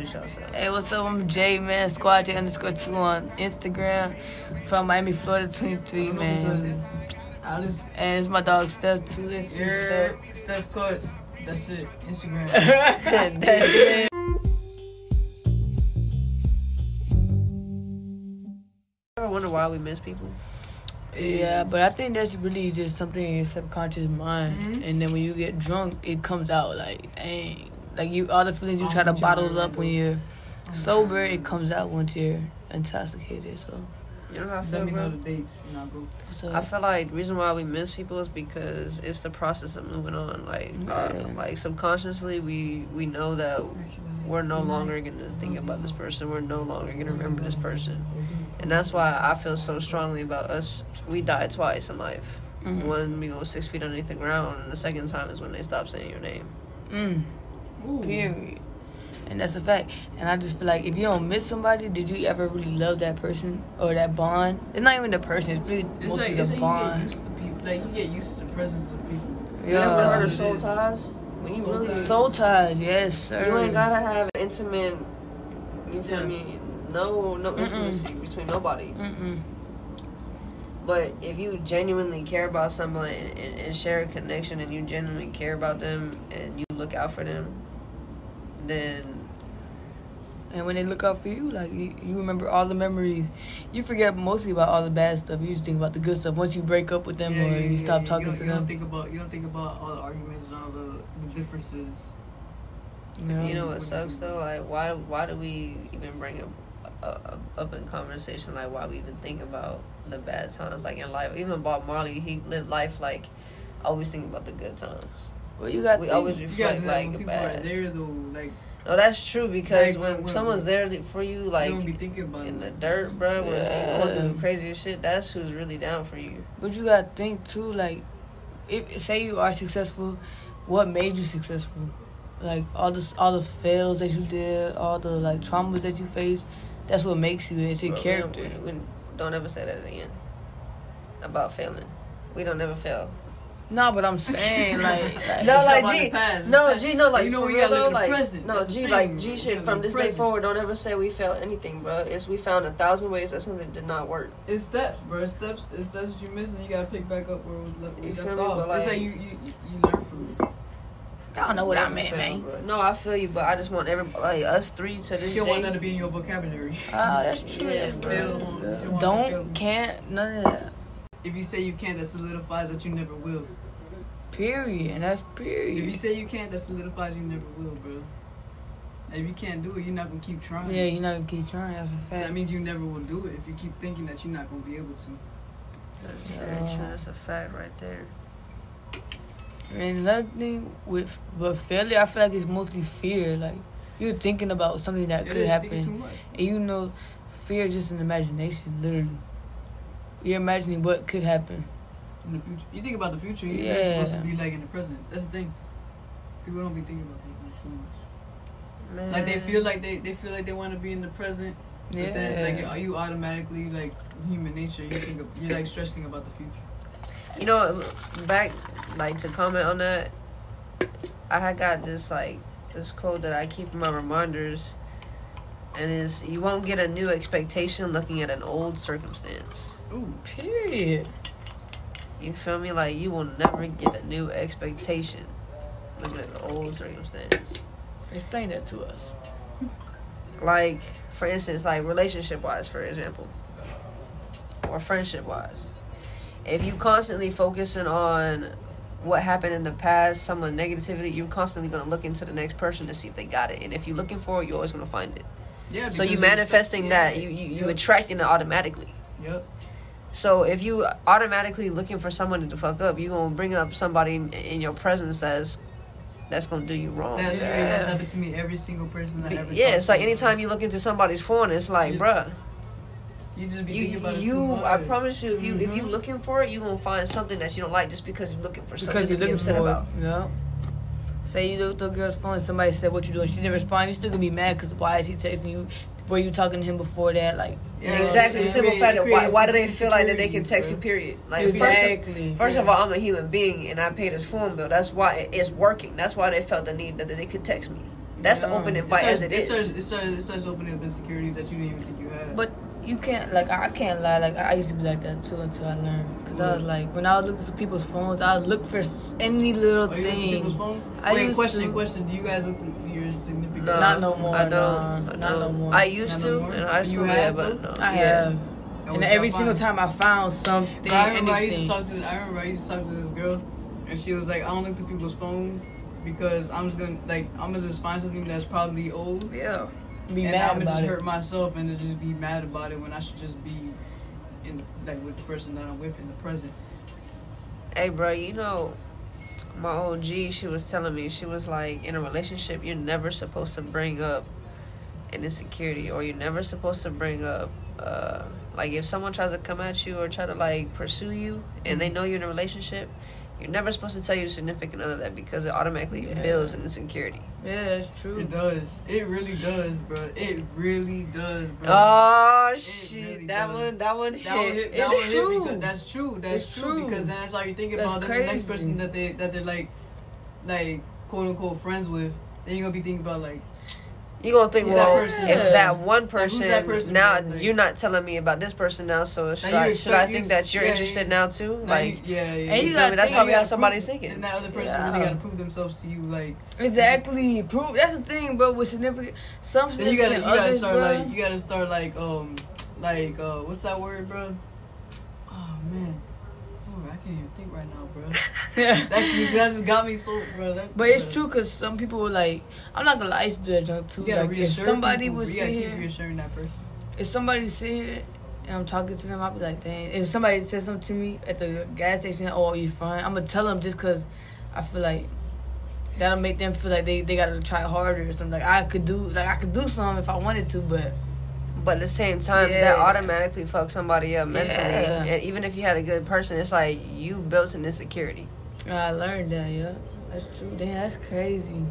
introduce yourself. Hey, what's up? I'm J Man Squad J underscore two on Instagram from Miami, Florida, 23 man. Alice, And it's my dog Steph too. It's yeah, Steph Cut. That's it. Instagram. That's it. Ever wonder why we miss people? Yeah, but I think that's really just something in your subconscious mind, Mhm. and then when you get drunk, it comes out like dang, like you all the feelings you try to bottle up when you're sober, it comes out once you're intoxicated. So, You know how I Let feel, me know bro? the dates and I'll go. so I feel like the reason why we miss people is because it's the process of moving on. Like, uh, like subconsciously, we we know that we're no longer gonna think about this person. We're no longer gonna remember this person, and that's why I feel so strongly about us. We die twice in life. Mhm. One, we go six feet underneath the ground, and the second time is when they stop saying your name. mm, Ooh. period. And that's a fact. And I just feel like if you don't miss somebody, did you ever really love that person or that bond? It's not even the person. It's really It's mostly like, the it's like you get bond. used to people. Like you get used to the presence of people. You ever Yeah. heard of soul ties? When you Soul really ties. Soul ties, yes, sir. You ain't gotta have intimate. You feel Yeah. me? No, no Mm-mm. intimacy between nobody. Mm-mm. But if you genuinely care about someone and, and, and share a connection, and you genuinely care about them, and you look out for them, then And when they look out for you, like you, you remember all the memories. You forget mostly about all the bad stuff. You just think about the good stuff. Once you break up with them Yeah, or yeah, you yeah, stop yeah. talking you to don't, You don't them. think about you don't think about all the arguments and all the, the differences. You know? you know what sucks though. Like why why do we even bring up uh, up in conversation like why we even think about the bad times like in life? Even Bob Marley, he lived life like always thinking about the good times. Well, you got We think- always reflect like when people bad. are there though, like No, that's true because Like, when, when- someone's there for you, like you don't be thinking about in the dirt, bro, where Yeah. going through the craziest shit, that's who's really down for you. But you gotta think too, like, if say you are successful, what made you successful? Like all the all the fails that you did, all the like traumas that you faced. That's what makes you. It's your Bro, we character. don't- We, we don't ever say that again about failing. We don't ever fail. No, but I'm saying like, like No, like G, the past, no. G, no, like You know for we real gotta live though, like present. no That's G, thing. like G, shit. From this in day forward, don't ever say we failed anything, bro. It's we found a thousand ways that something did not work. It's steps, bro. Steps. It's that's what you missed, and you gotta pick back up where we left, we You left feel me? off. But, it's like- like you you you you learn from it. I don't know what I Never meant, man. bro. No, I feel you, but I just want everybody, like us three, to this You don't want day. that to be in your vocabulary. Oh, that's true. Yeah, bro. You don't want that to Don't, can't, none of that. If you say you can't, that solidifies that you never will. Period, and that's period. If you say you can't, that solidifies you never will, bro. If you can't do it, you're not gonna keep trying. Yeah, you're not gonna keep trying. That's a fact. So that means you never will do it if you keep thinking that you're not gonna be able to. That's very true. That's a fact right there. And another thing with but failure, I feel like it's mostly fear. Like you're thinking about something that Yeah, could happen. Too much. And you know, fear is just an imagination, literally. You're imagining what could happen. In the future, you think about the future. You're Yeah. supposed to be like in the present. That's the thing. People don't be thinking about that like, too much. Man. Like they feel like they, they feel like they want to be in the present, but Yeah. then like are you automatically like human nature? You think of, you're like stressing about the future. You know, back like to comment on that. I had got this like this quote that I keep in my reminders, and is you won't get a new expectation looking at an old circumstance. Ooh, Period. You feel me? Like you will never get a new expectation looking at the old circumstance. Explain that to us. Like for instance, like relationship wise, for example, or friendship wise. If you constantly focusing on what happened in the past, someone negativity, you're constantly gonna look into the next person to see if they got it. And if you're looking for it, you're always gonna find it. yeah. So you it's- manifesting yeah, that, you you, you yep, attracting it automatically. Yep. So if you automatically looking for someone to fuck up, you're gonna bring up somebody in, in your presence that's that's gonna do you wrong. That literally Yeah. has happened to me. Every single person that ever. yeah, it's like anytime you look into somebody's phone, it's like, Yeah. bruh, you just be thinking you about it too you much. I promise you, if you if you Mhm. looking for it, you gonna find something that you don't like just because you're looking for something Because to you're be looking upset for about. it. Yeah. Say you look at the girl's phone and somebody said what you doing, she didn't respond. You still gonna be mad because why is he texting you? Were you talking to him before that? Like Yeah, exactly. The simple fact that why, why do they feel like that they can insecurities, text you? Period. Like first of- exactly. First of all, I'm a human being and I pay this phone bill. That's why it's working. That's why they felt the need that they could text me. That's Yeah. open and It starts, as it it is. starts, it starts, it starts opening up insecurities that you didn't even think you had. But you can't like I can't lie like I used to be like that too until I learned because I was like when I would look at people's phones I would look for any little Oh, you thing. people's phones? I Wait, question, to- question. Do you guys look through your significant? No, Not no more, I don't. nah, I not no more. I used Not to no more? in high You school, have, yeah, but no. I yeah. have, That and every single time I found something, But I remember I used to talk to. I remember I used to talk to this girl, and she was like, "I don't look through people's phones because I'm just gonna like I'm gonna just find something that's probably old, yeah, be and mad I'm gonna just it. hurt myself and to just be mad about it when I should just be in like with the person that I'm with in the present." Hey, bro, you know, my OG, she was telling me, she was like, in a relationship, you're never supposed to bring up an insecurity or you're never supposed to bring up, uh, like, if someone tries to come at you or try to, like, pursue you and they know you're in a relationship, you're never supposed to tell your significant other that because it automatically Yeah. builds an insecurity. Yeah, that's true. It does. It really does, bro. It really does, bro. Oh, It shit. really that does. one, that one That one hit. hit. It's That one hit true. because that's true. That's It's true, true. because then that's all you think That's about. Then the next person that they that they're like, like quote unquote friends with, then you're gonna be thinking about like, You're gonna think, Who's that well, person? if Yeah. that one who's person, that person, now? Like- you're not telling me about this person now, so should you I, should I think that you're yeah, interested you- now too? now like, you, yeah, yeah. And you you feel me? That's probably how gotta somebody's prove- thinking. And that other person Yeah. really gotta prove themselves to you, like. Exactly. Prove that's the thing, but with significant some Then you gotta you gotta others, start bro, like you gotta start like um like uh what's that word, bro? Oh man. I can't even think right now, bro. yeah. That, that just got me so, bro. That, But it's true because some people were like, I'm not gonna lie, I used to do that junk too. Like if somebody people. would you sit gotta here, reassuring that person. if somebody sit here and I'm talking to them, I'll be like, dang. If somebody says something to me at the gas station, oh, you fine? I'm gonna tell them just because I feel like that'll make them feel like they, they gotta try harder or something. Like I could do, like I could do something if I wanted to, but But at the same time, Yeah. that automatically fucks somebody up mentally. Yeah. And even if you had a good person, it's like you built an insecurity. I learned that. Yeah, that's true. Damn, that's crazy.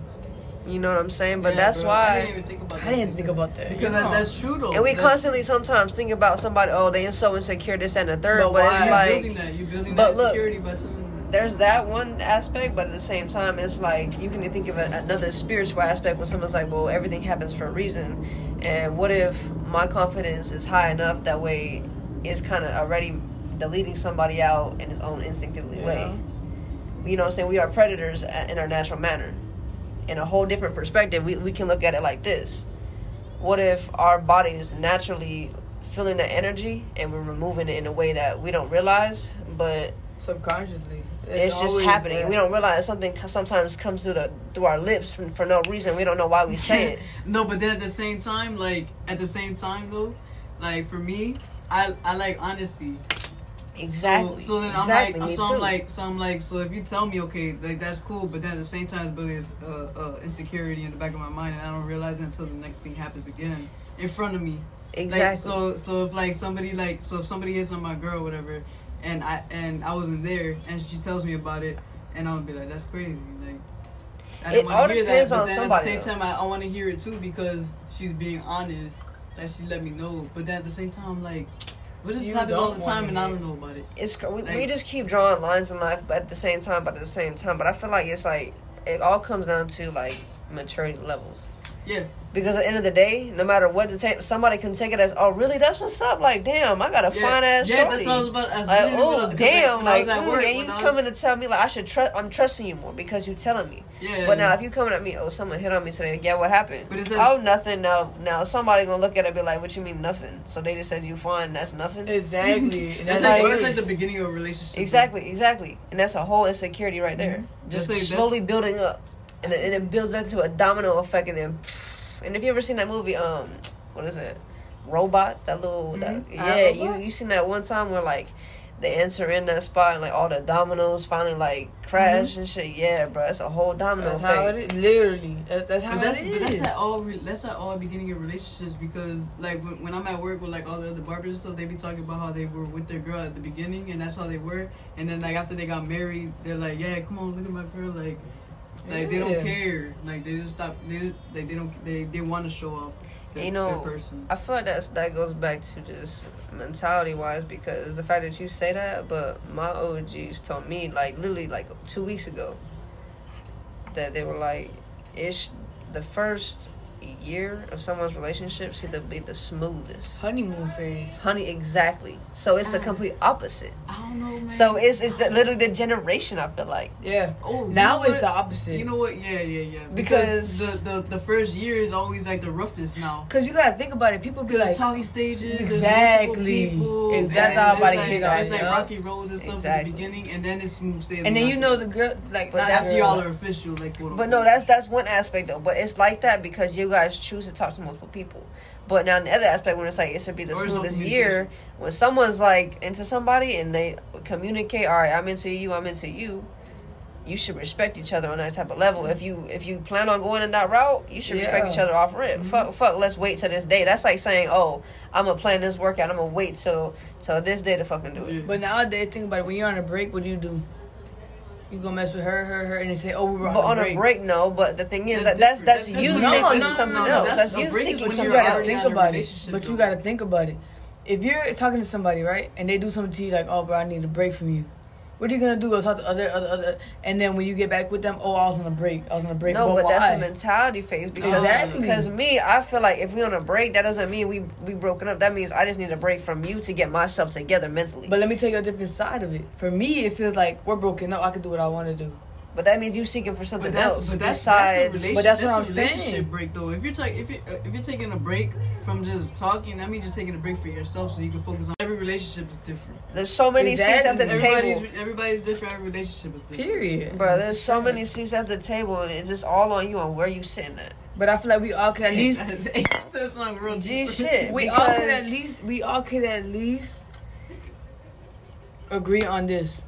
You know what I'm saying? But Yeah, that's bro, I why. didn't even think about I didn't think about that. because Yeah. that, that's true though. And we That's- constantly sometimes think about somebody, oh, they are so insecure, this, and the third. But But, why? it's you're like, building that. You're building but that look, security by telling them. There's that one aspect, but at the same time, it's like you can think of it, another spiritual aspect when someone's like, well, everything happens for a reason. And what if my confidence is high enough that way it's kind of already deleting somebody out in his own instinctively Yeah. way? You know what I'm saying? We are predators in our natural manner. In a whole different perspective, we, we can look at it like this. What if our bodies naturally feeling the energy and we're removing it in a way that we don't realize, but subconsciously. It's, just happening. there. We don't realize something sometimes comes through the through our lips for, for no reason. We don't know why we say it. no, but then at the same time, like at the same time though, like for me, I I like honesty. Exactly. So, so then I'm exactly. like, me so I'm too. like, so I'm like, so if you tell me, okay, like that's cool, but then at the same time, it's building uh, uh, insecurity in the back of my mind, and I don't realize it until the next thing happens again in front of me. exactly. Like, so, so if like somebody like, so if somebody hits on my girl, or whatever, and I and I wasn't there, and she tells me about it, and I'm gonna be like, that's crazy, like. I It didn't wanna hear that, but then somebody, At the same though. time, I, I want to hear it too because she's being honest. That she let me know, but then at the same time, I'm like, what if this You happens all the time wanna and I don't know about it? it's cr- we, we just keep drawing lines in life, but at the same time, but at the same time, but I feel like it's like it all comes down to like maturity levels. Yeah. Because at the end of the day, no matter what the ta- somebody can take it as, oh really, that's what's up. Like damn, I got a Yeah, fine ass yeah, shorty. that's what I was about. That's Like, literally what I- oh 'cause damn, when I like mm, work, and you when was- coming to tell me like I should trust. I'm trusting you more because you telling me. Yeah. But now if you coming at me, oh someone hit on me today, yeah, what happened? But it's a- oh nothing. Now now somebody gonna look at it and be like, what you mean nothing? So they just said you fine. That's nothing. Exactly. And that's that's like like- that's like the beginning of a relationship. Exactly, exactly, and that's a whole insecurity right there. Mhm. Just like- slowly building up, and it, and it builds into a domino effect, and then, and if you ever seen that movie, um, what is it, robots? That little, that, Mhm. yeah, you you seen that one time where like they enter in that spot and like all the dominoes finally like crash and shit. Yeah, bro, it's a whole domino That's effect. how it is. Literally. That's, that's how that's it but that's at all re- that's at all beginning of relationships because like when, when I'm at work with like all the other barbers and stuff, they be talking about how they were with their girl at the beginning and that's how they were, and then like after they got married, they're like, yeah, come on, look at my girl, like. Like they don't care. Like they just stop. They like they don't. They they want to show off. Their, You know, person. I feel like that's that goes back to just mentality wise because the fact that you say that, but my OGs told me like literally like two weeks ago that they were like, it's the first year of someone's relationship should be the smoothest. Honeymoon phase. Honey, exactly. So it's the ah. complete opposite. I don't know, man. So it's it's the, literally the generation. I feel like Yeah. oh, Now it's what? the opposite. You know what? Yeah, yeah, yeah. Because- the, the the first year is always like the roughest now. Cause you gotta think about it. People be Because like, talking stages, Exactly. multiple people, Ex- that's and how it's about to like, kick It's like rocky roads and stuff Exactly. in the beginning, and then it's smooth sailing. and then you know the girl like But that's y'all are official, like But no, that's that's one aspect though. But it's like that because you guys choose to talk to multiple people. But now the other aspect when it's like it should be the Or it's on smoothest year when someone's like into somebody and they communicate. All right, I'm into you. I'm into you. You should respect each other on that type of level. If you if you plan on going in that route, you should respect Yeah. each other off rip. Mm-hmm. Fuck, fuck. Let's wait till this day. That's like saying, oh, I'm gonna plan this workout. I'm gonna wait till till this day to fucking do it. But nowadays, think about it. When you're on a break, what do you do? You go mess with her, her, her, and they say, "Oh, we were on, But a, on break. a break, no. But the thing is, That's that that's that's, different. you That's- no, seeking no, no, something no, no, else. that's- That's, you break is seeking when But something you you're gotta think about it. relationship, But you gotta think about it. If you're talking to somebody, right, and they do something to you like, "Oh, bro, I need a break from you," what are you gonna do? Go talk to other, other, other, and then when you get back with them, "Oh, I was on a break. I was on a break." No, but why? that's a mentality phase because Exactly. because me, I feel like if we on a break, that doesn't mean we we broken up. That means I just need a break from you to get myself together mentally. But let me tell you a different side of it. For me, it feels like we're broken up. I can do what I want to do. But that means you seeking for something But that's else but that's, besides. that's a relationship, But that's what a I'm saying. relationship break though. If you're taking if you uh, if you're taking a break from just talking, that means you're taking a break for yourself, so you can focus on. Every relationship is different. there's so many seats at the Exactly. table, Everybody's everybody's different. Every relationship is different. Period. bro. There's so many seats at the table, and it's just all on you on where you sitting at. But I feel like we all could at least That's not real G shit. we all could at least we all could at least agree on this.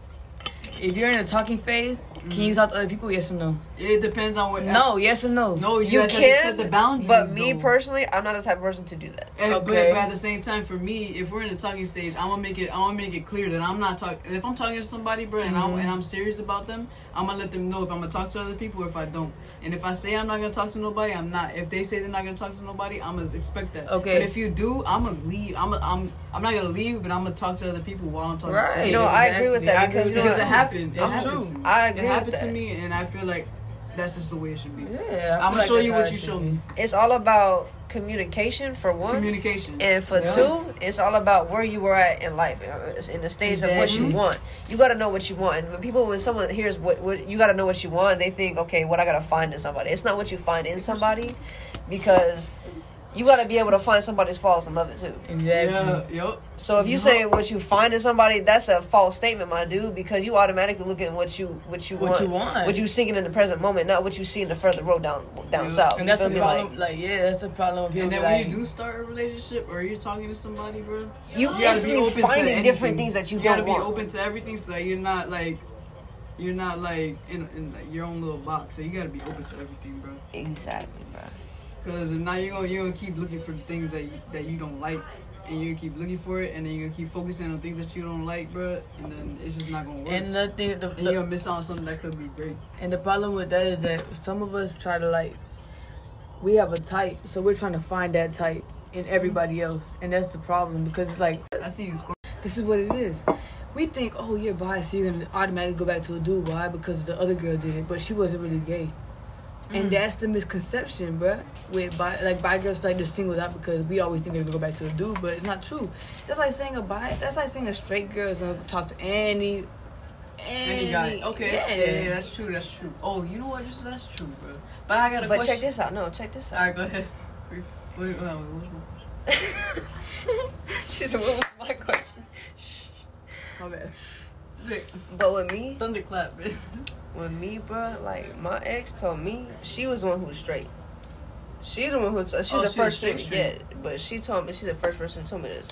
If you're in a talking phase, can you talk to other people? Yes or no? It depends on what. No. Yes or no? No, you, You guys can, set the boundaries. But me though. personally, I'm not the type of person to do that. And, but, Okay. but at the same time, for me, if we're in the talking stage, I'm gonna make it. I'm gonna make it clear that I'm not talking. If I'm talking to somebody, bro, and I'm mm-hmm. and I'm serious about them, I'm gonna let them know if I'm gonna talk to other people or if I don't. And if I say I'm not gonna talk to nobody, I'm not. If they say they're not gonna talk to nobody, I'm gonna expect that. Okay. But if you do, I'm gonna leave. I'm gonna, I'm I'm not gonna leave, but I'm gonna talk to other people while I'm talking. to Right. somebody. You know, I agree with that because, agree you know because it happened. It I'm happened true. to me. I It agree with happened to me, and I feel like that's just the way it should be. Yeah. I feel I'ma like show you what you show me. It's all about communication for one. Communication. And for Yeah. two, it's all about where you were at in life, uh, in the stage of what you want. You got to know what you want. And when people, when someone hears what, what you got to know what you want, they think, okay, what I got to find in somebody. It's not what you find in somebody, because you got to be able to find somebody's faults and love it too. Exactly. Yeah. Yep. So if you say what you find in somebody, that's a false statement, my dude, because you automatically look at what you what you What want, you want. what you seeking in the present moment, not what you see in the further road down down Yeah. south. And You that's the problem. Like, yeah, that's the problem. With And then be when like, you do start a relationship or you're talking to somebody, bro, you you gotta be instantly open to finding different things that you, you don't gotta be want. open to everything, so you're not like you're not like in, in like your own little box. So you gotta be open to everything, bro. Exactly, bro. Because if not, you're gonna you're gonna keep looking for the things that you, that you don't like, and you're gonna keep looking for it, and then you're gonna keep focusing on things that you don't like, bro. And then it's just not gonna work. and And, the thing, the, you're the, gonna miss out on something that could be great. and the problem with that is that some of us try to like, we have a type, so we're trying to find that type in everybody else, and that's the problem because it's like I see you score. this is what it is. We think, oh, you're bi, so you're gonna automatically go back to a dude. Why? Because the other girl did it, but she wasn't really gay. And mm-hmm. that's the misconception, bruh. With bi, like bi girls feel like they're singled out because we always think they're gonna go back to a dude, but it's not true. That's like saying a bi. That's like saying a straight girl is gonna talk to any, any, Any guy. Okay. yeah. Yeah. yeah, that's true. That's true. Oh, you know what? Just that's true, bro. But I got a But question. check this out. No, check this out. right, go ahead. Wait, wait, wait, what's my- she said, "What was my question?" My bad. But with me, Thunderclap, with me, bro, like my ex told me she was the one who was straight. She the one who she's Oh, the she first straight, straight, yeah. But she told me she's the first person who told me this.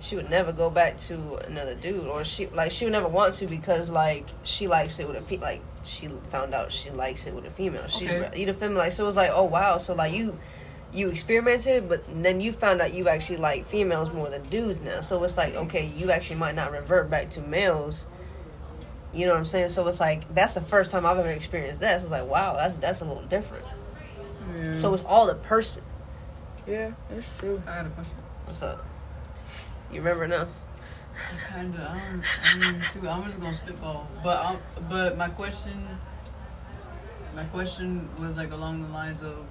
She would never go back to another dude, or she like she would never want to because like she likes it with a fe- like she found out she likes it with a female. She Okay. you the female like so it was like oh wow so like you you experimented but then you found out you actually like females more than dudes now so it's like okay you actually might not revert back to males you know what i'm saying so it's like that's the first time i've ever experienced that so it's like wow that's that's a little different Yeah. so it's all the person yeah, that's true. I got a question. what's up you remember now Kinda. I don't. I mean, shoot, I'm just gonna spitball. But um, but my question. my question was like along the lines of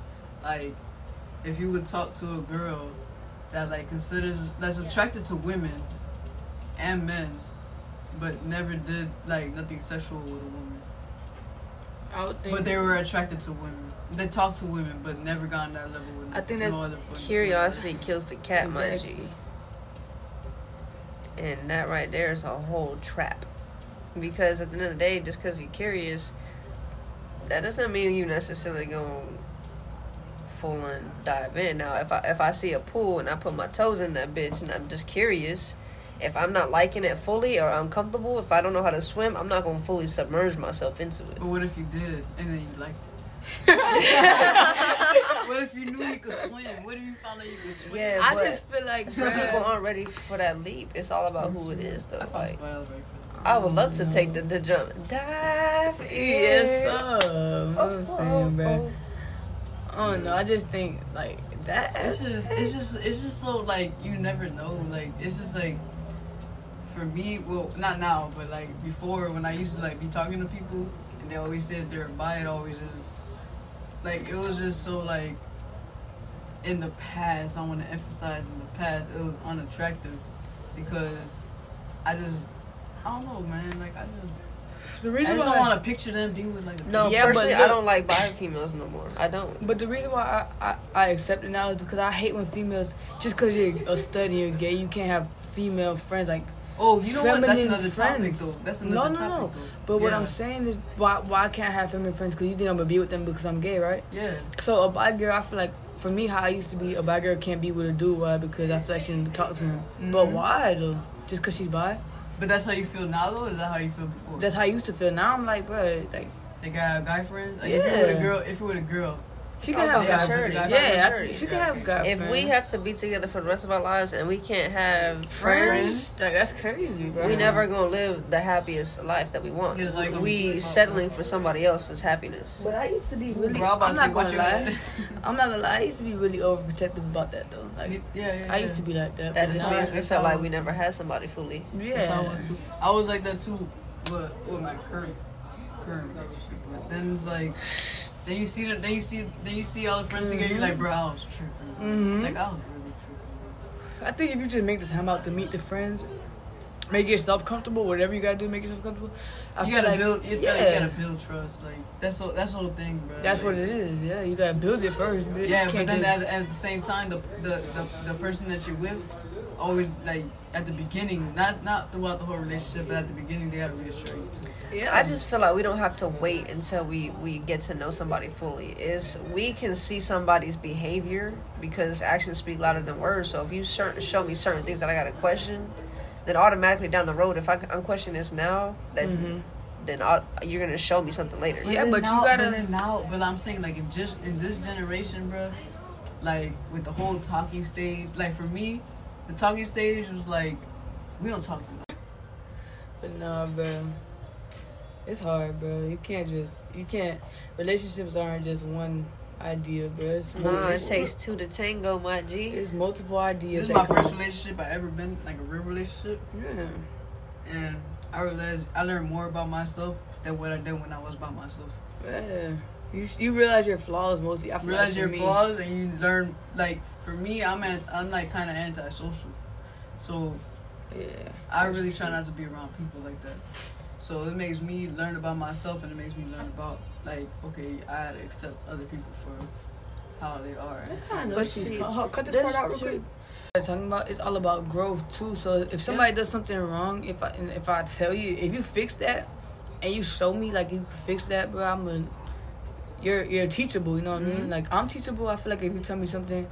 like if you would talk to a girl that like considers that's attracted to women and men, but never did like nothing sexual with a woman, I would think. but they were attracted to women. They talk to women, but never got on that level with. I think no that's other fucking Curiosity kills the cat, mind you. And that right there is a whole trap. Because at the end of the day, just because you're curious, that doesn't mean you necessarily going full on dive in. Now, if I if I see a pool and I put my toes in that bitch and I'm just curious, if I'm not liking it fully or uncomfortable, if I don't know how to swim, I'm not going to fully submerge myself into it. But what if you did and then you liked it? what if you knew you could swim? What if you found out you could swim? Yeah, I just feel like some bruh, people aren't ready for that leap. It's all about who it is, though. I Like, somebody else ready for that. I would love to take the, the jump. Dive in. Yes, sir. You know what I'm Oh, saying, bro. oh, I don't know. I just think like that. It's just, it's just, it's just so like you never know. Like it's just like, for me, well, not now, but like before when I used to like be talking to people and they always said they're bi, it always just, like it was just so like, in the past, I want to emphasize in the past, it was unattractive because I just, I don't know, man. Like I just, the I reason just why. don't want to picture them being with like. A No, Yeah, but personally, I don't like bi females no more. I don't. But the reason why I, I, I accept it now is because I hate when females just because you're a stud and you're gay, you can't have female friends. Like, Oh, you know what? That's another topic friends. though. That's No, another no, topic no. though. but what I'm saying is why why I can't have feminine friends? Because you think I'm gonna be with them because I'm gay, right? Yeah. So a bi girl, I feel like for me, how I used to be, a bi girl can't be with a dude. Why? Because I feel like she didn't talk to him. But Mhm. why though? Just because she's bi? But that's how you feel now, though. Or is that how you feel before? That's how I used to feel. Now I'm like, bro, like they got guy friends. Like if you're with a Yeah. girl, if you're with a girl, she It's can have about guy maturity. friends. Yeah, I- maturity. she can have okay. guy If friends. we have to be together for the rest of our lives and we can't have friends, like that's crazy, bro. we never gonna live the happiest life that we want. It's like- we settling for somebody else's happiness. But I used to be really. Bro, I'm I'm not gonna lie. I'm not gonna lie. I used to be really overprotective about that though. Like yeah, yeah, yeah. I used to be like that. That but just now means I- we felt like we never had somebody fully. That's how I Yeah. was. I was like that too, but with my current current relationship. But then it's like, then you see the, then you see, then you see all the friends together. You're like, bro, I was tripping. Mhm. Like I was really tripping. I think if you just make the time out to meet the friends, make yourself comfortable. Whatever you gotta do, make yourself comfortable. I You feel gotta like, build. You, yeah. gotta, you gotta build trust. Like that's the that's the whole thing, bro. That's like, what it is. Yeah, you gotta build it first. But Yeah, but then just, at, at the same time, the, the the the person that you're with, always like at the beginning, not not throughout the whole relationship, but at the beginning, they gotta reassure you too. Yeah. I just feel like we don't have to wait until we we get to know somebody fully. Is we can see somebody's behavior because actions speak louder than words. So if you certain, show me certain things that I got to question, then automatically down the road, if I, I'm questioning this now, then Mhm. then i you're gonna show me something later. Yeah, then but you gotta- But now, but I'm saying like in just in this generation, bro, like with the whole talking stage, like for me, the talking stage was like we don't talk to them. But nah, bro. It's hard, bro. You can't just you can't. Relationships aren't just one idea, bro. It's Nah, it takes two to tango, my G. It's multiple ideas. This is my come- first relationship I ever been like a real relationship, Yeah. and I realized I learned more about myself than what I did when I was by myself. Yeah. You you realize your flaws mostly. I feel realize like for your me, flaws and you learn like for me I'm at, I'm like kind of antisocial so Yeah. I really true. try not to be around people like that so it makes me learn about myself and it makes me learn about like okay I had to accept other people for how they are That's how I know But she's- see, cut- cut- cut this part out real quick. What I'm talking about it's all about growth too. So if somebody does something wrong, if I if I tell you, if you fix that, and you show me like you can fix that, bro, I'm a you're you're teachable. You know what I mean? Mhm. Like I'm teachable. I feel like if you tell me something,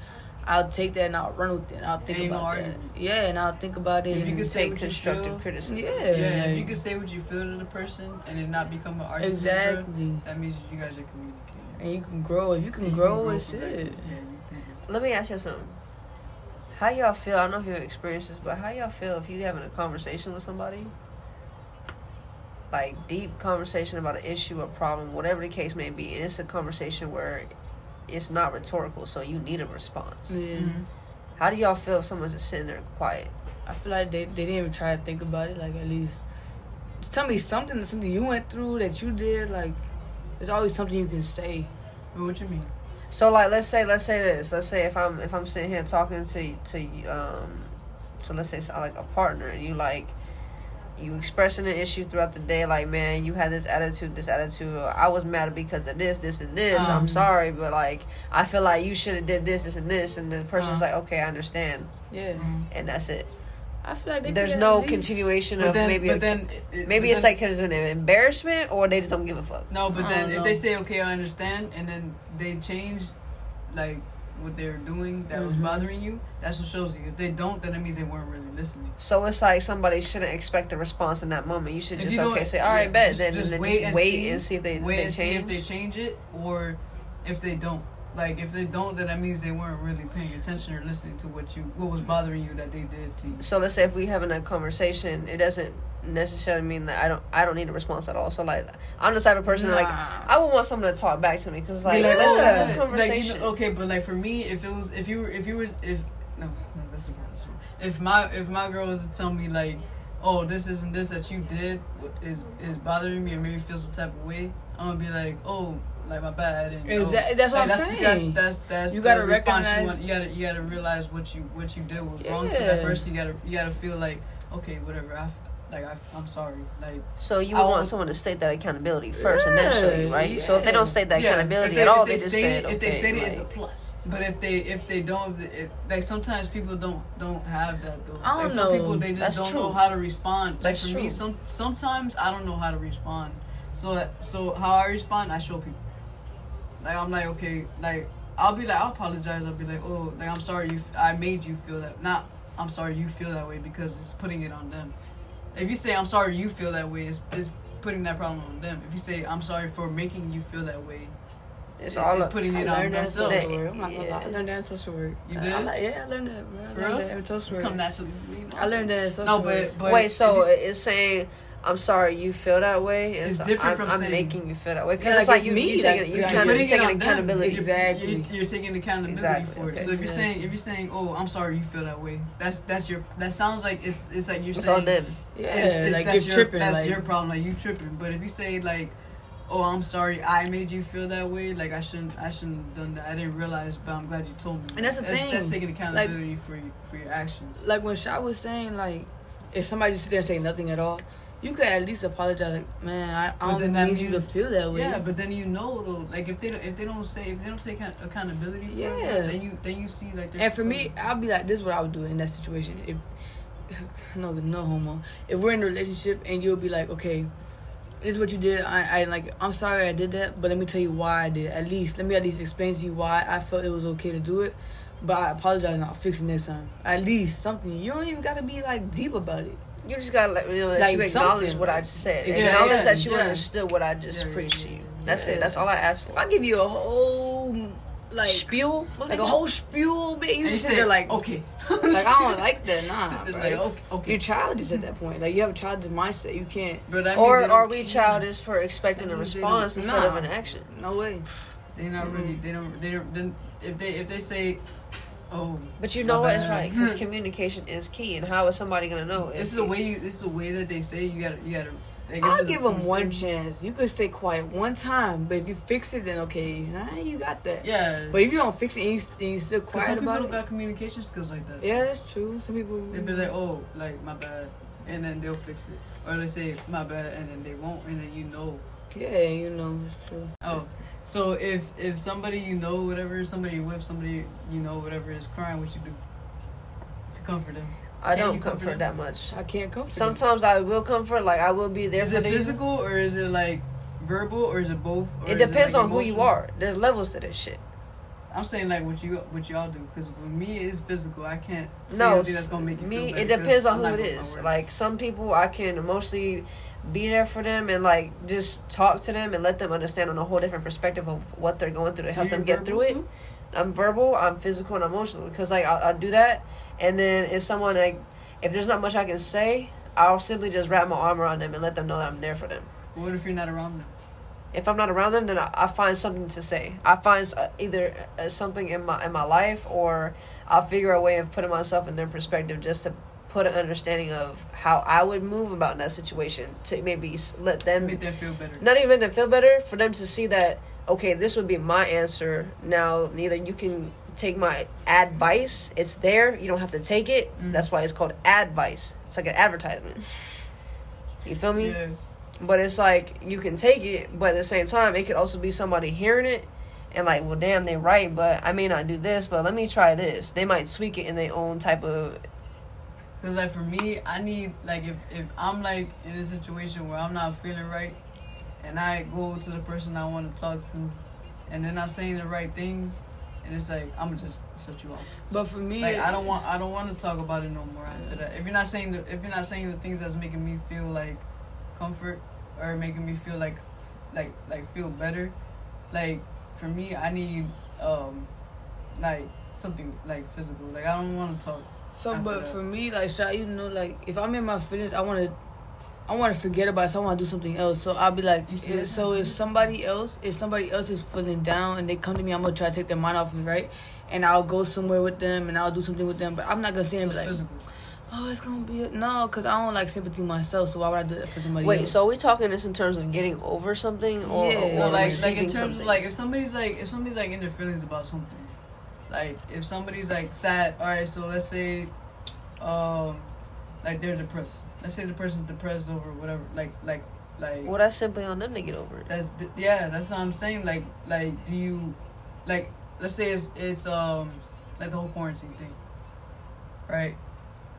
I'll take that and I'll run with it. And I'll think Ain't no about that. Yeah, and I'll think about it. If you and could say Take constructive feel. criticism. yeah, yeah if you can say what you feel to the person and it not become an argument bro, exactly. that means you guys are communicating And you can grow. If you can you grow, and from that. shit. yeah, you can. Let me ask you something. How y'all feel? I don't know if you've experienced this, but how y'all feel if you having a conversation with somebody, like deep conversation about an issue or problem, whatever the case may be, and it's a conversation where it's not rhetorical, so you need a response. Yeah. Mhm. How do y'all feel if someone's just sitting there quiet? I feel like they, they didn't even try to think about it. Like at least just tell me something, something you went through that you did. Like There's always something you can say. What you mean? So like, let's say, let's say this. Let's say if I'm if I'm sitting here talking to to um, so let's say it's like a partner, and you like you expressing an issue throughout the day, like man, you had this attitude, this attitude. I was mad because of this, this, and this. I'm Um. sorry, but like I feel like you should have did this, this, and this, and the person's Uh. like, okay, I understand, Yeah. and that's it. I feel like they There's no least- continuation of then, maybe but a, then, it- maybe but it's then- like because it's an embarrassment, or they just don't give a fuck. no. But I then if know. they say okay, I understand, and then they change, like what they're doing that was Mhm. bothering you, that's what shows you. If they don't, then it means they weren't really listening. So it's like somebody shouldn't expect a response in that moment. You should If just you okay say, all right, yeah, bet. just- then just then wait just and wait see- and see if they, Wait they and see if they change it, or if they don't. Like if they don't, then that means they weren't really paying attention or listening to what you what was bothering you that they did to you. so let's say if we having a conversation, it doesn't necessarily mean that I don't I don't need a response at all. So like I'm the type of person that, like I would want someone to talk back to me because like, Be like, let's oh, have yeah. a Like, conversation. you know, okay, but like for me, if it was if you were if you were if no no that's the wrong. That's the wrong. If my if my girl was to tell me like, oh this isn't this that you did is is bothering me or maybe feel some type of way, I'm gonna be like, oh like my bad. And, oh, Exactly, that's what like, I'm that's, saying. That's that's that's You gotta response recognize- You, want, you gotta you gotta realize what you what you did was wrong to that person. You gotta you gotta feel like okay whatever. I like I, I'm sorry. Like so you would want won't- someone to state that accountability first and then show you, Yeah, right? So if they don't state that Yeah, accountability if at all, if they, just say it, okay. if they state it, it's a plus. But if they if they don't, if, like sometimes people don't don't have that though. I don't like some know. people they just That's don't true. know how to respond. Like That's for me, true. some sometimes I don't know how to respond. So so how I respond, I show people. Like I'm like okay, like I'll be like I'll apologize. I'll be like oh like I'm sorry you I made you feel that. Not I'm sorry you feel that way because it's putting it on them. If you say I'm sorry you feel that way, it's, it's putting that problem on them. If you say I'm sorry for making you feel that way, It's all it's up. putting I it on learned that social work. I'm not gonna lie. I learned that in social work. You I- did? I like, yeah, I learned that, bro. I For learned real? that in social work. Come naturally. I learned that in social No, work. but but Wait, so it's saying I'm sorry you feel that way. It's so different I'm, from I'm saying- making you feel that way because Yeah, it's like like you, me, you taking like, you you're kind of taking accountability. Exactly. You're, you're taking accountability Exactly, for it. okay. So if you're Yeah. saying if you're saying, "Oh, I'm sorry you feel that way," that's that's your that sounds like it's it's like you're It's saying on them. yeah, it's, it's, like that's you're your, tripping. That's like, your problem. Like you tripping. But if you say like, "Oh, I'm sorry, I made you feel that way," like I shouldn't I shouldn't have done that. I didn't realize, but I'm glad you told me. And that's the that's, thing. That's taking accountability for your, for your actions. like when Sha was saying, like, if somebody just sit there and say nothing at all, you could at least apologize. Like, man, I, I don't need you to feel that way. Yeah, but then you know though, like if they don't, if they don't say if they don't take accountability, Yeah. then you then you see like. And for me, I'll be like, this is what I would do in that situation. If no, no homo. If we're in a relationship and you'll be like, okay, this is what you did. I, I like, I'm sorry I did that, but let me tell you why I did. it. At least, let me at least explain to you why I felt it was okay to do it. But I apologize and I'll fix it next time. At least something. You don't even gotta be like deep about it. You just gotta let me know that Like you acknowledge something. what I said. Yeah, acknowledge yeah, that you yeah. understood what I just Yeah, preached yeah, to you. That's Yeah. it. That's all I asked If for. I give you a whole like Spiel. like a whole spiel, bit, you And just sit there like, okay, like I don't like that. Nah, bro. like, okay, okay. You're childish at that point. Like you have a childish mindset. You can't. But that Or are we childish for expecting a That means they response don't- instead of an action? No way. They're not really. They don't. They don't. Then if they if they say, oh, But you know My what? It's right because communication is key. And how is somebody gonna know? this is the way you. This is the way that they say. You gotta. You gotta. Like, I'll give them one chance. You could stay quiet one time, but if you fix it, then okay, nah, you got that. Yeah. But if you don't fix it and you, and you still Cause quiet some people about don't it, got communication skills like that. yeah, that's true. Some people. They be like, oh, like my bad, and then they'll fix it. Or they say my bad, and then they won't, and then you know. yeah, you know, it's true. Oh, so if if somebody you know, whatever, somebody with, somebody you know, whatever is crying, what you do to comfort them? I Can don't you comfort comfort that much. I can't comfort. them. Sometimes I will comfort, like I will be there Is for it them. physical or is it like verbal or is it both? Or It is depends like, on who you are. There's levels to this shit. I'm saying like what you what y'all do because for me it's physical. I can't No, anything that's gonna make you me. feel It depends on I'm who not it gonna is. work. Like some people, I can emotionally be there for them and like just talk to them and let them understand on a whole different perspective of what they're going through to So help them get through it. I'm verbal, I'm physical, and emotional because like I'll, I'll do that, and then if someone like if there's not much I can say, I'll simply just wrap my arm around them and let them know that I'm there for them. What if you're not around them? If I'm not around them, then I, I find something to say. I find uh, either uh, something in my in my life, or I'll figure a way of putting myself in their perspective just to put an understanding of how I would move about in that situation to maybe let them Make them feel better. not even to feel better for them to see that okay this would be my answer. Now neither you can take my advice. It's there. You don't have to take it. Mhm. that's why it's called advice. It's like an advertisement. You feel me? Yeah. but it's like you can take it but at the same time it could also be somebody hearing it and like well damn they right but i may not do this but let me try this. They might tweak it in their own type of Cause like for me, I need like if if I'm like in a situation where I'm not feeling right, and I go to the person I want to talk to, and they're not saying the right thing, and it's like I'm just shut you off. But for me, Like I don't want I don't want to talk about it no more after that. If you're not saying the if you're not saying the things that's making me feel like comfort or making me feel like like like feel better, like for me I need um like something like physical. Like I don't want to talk. So, after but that. for me, like, so you know, like, if I'm in my feelings, I want to, I want to forget about it. So I want to do something else. So I'll be like, You see if- so if somebody else, if somebody else is feeling down and they come to me, I'm gonna try to take their mind off of it, right? And I'll go somewhere with them and I'll do something with them. But I'm not gonna sit So and be like, physical. oh, it's gonna be a, no, because I don't like sympathy myself. So why would I do that for somebody wait else? so are we talking this in terms of getting over something or, Yeah. or Well, like like receiving in terms something of like if somebody's like if somebody's like in their feelings about something, like if somebody's like sad. All right, so let's say, um, like they're depressed. Let's say the person's depressed over whatever. Like like like. well that's simply on them to get over it That's th- yeah. That's what I'm saying. Like like do you, like let's say it's it's um like the whole quarantine thing, right?